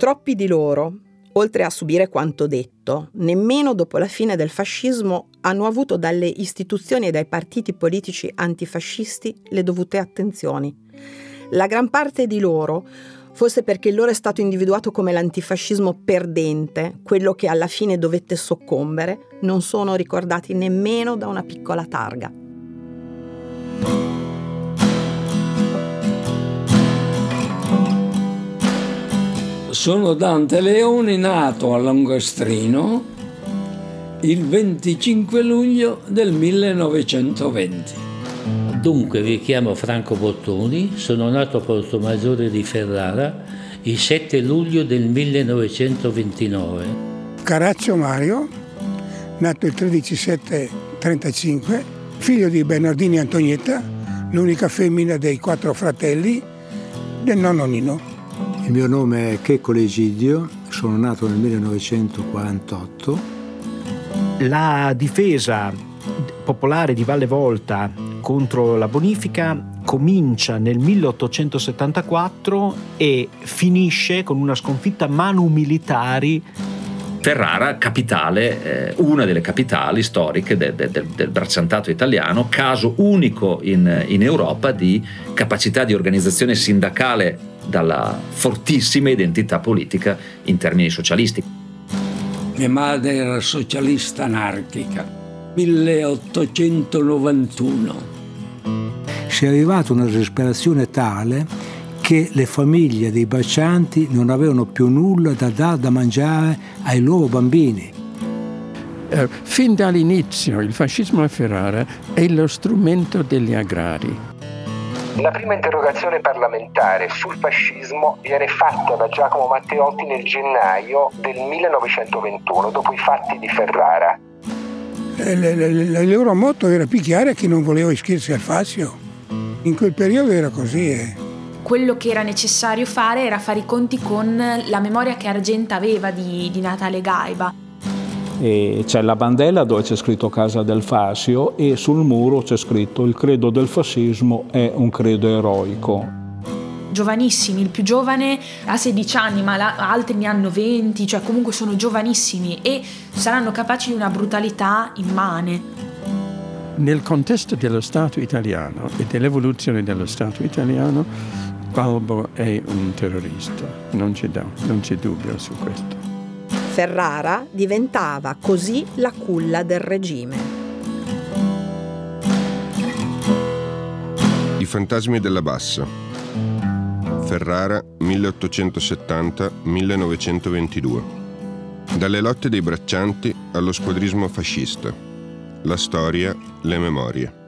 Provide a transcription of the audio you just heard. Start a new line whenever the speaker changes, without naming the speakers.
Troppi di loro, oltre a subire quanto detto, nemmeno dopo la fine del fascismo hanno avuto dalle istituzioni e dai partiti politici antifascisti le dovute attenzioni. La gran parte di loro forse perché loro è stato individuato come l'antifascismo perdente, quello che alla fine dovette soccombere, non sono ricordati nemmeno da una piccola targa.
Sono Dante Leoni, nato a Longostrino il 25 luglio del 1920.
Dunque mi chiamo Franco Bottoni, sono nato a Porto Maggiore di Ferrara il 7 luglio del 1929.
Caraccio Mario, nato il 13 7 35, figlio di Bernardini e Antonietta, l'unica femmina dei quattro fratelli del nonno Nino.
Il mio nome è Checco Legidio, sono nato nel 1948.
La difesa popolare di Valle Volta contro la bonifica comincia nel 1874 e finisce con una sconfitta manu militari
Ferrara, capitale, eh, una delle capitali storiche de, de, de, del bracciantato italiano, caso unico in, in, Europa di capacità di organizzazione sindacale dalla fortissima identità politica in termini socialisti.
Mia madre era socialista anarchica, 1891
si è arrivato a una disperazione tale che le famiglie dei bacianti non avevano più nulla da dare da mangiare ai loro bambini.
Eh, fin dall'inizio il fascismo a Ferrara è lo strumento degli agrari.
La prima interrogazione parlamentare sul fascismo viene fatta da Giacomo Matteotti nel gennaio del 1921, dopo i fatti di Ferrara.
Eh, il loro motto era picchiare chi non voleva iscriversi al fascio. In quel periodo era così. Eh.
Quello che era necessario fare era fare i conti con la memoria che Argenta aveva di, di Natale Gaiba.
E c'è la bandella dove c'è scritto Casa del Fascio e sul muro c'è scritto il credo del fascismo è un credo eroico
giovanissimi, il più giovane ha 16 anni, ma la, altri ne hanno 20, cioè comunque sono giovanissimi e saranno capaci di una brutalità immane.
Nel contesto dello Stato italiano e dell'evoluzione dello Stato italiano, Balbo è un terrorista, non c'è, non c'è dubbio su questo.
Ferrara diventava così la culla del regime.
I fantasmi della bassa. Ferrara 1870-1922. Dalle lotte dei braccianti allo squadrismo fascista. La storia, le memorie.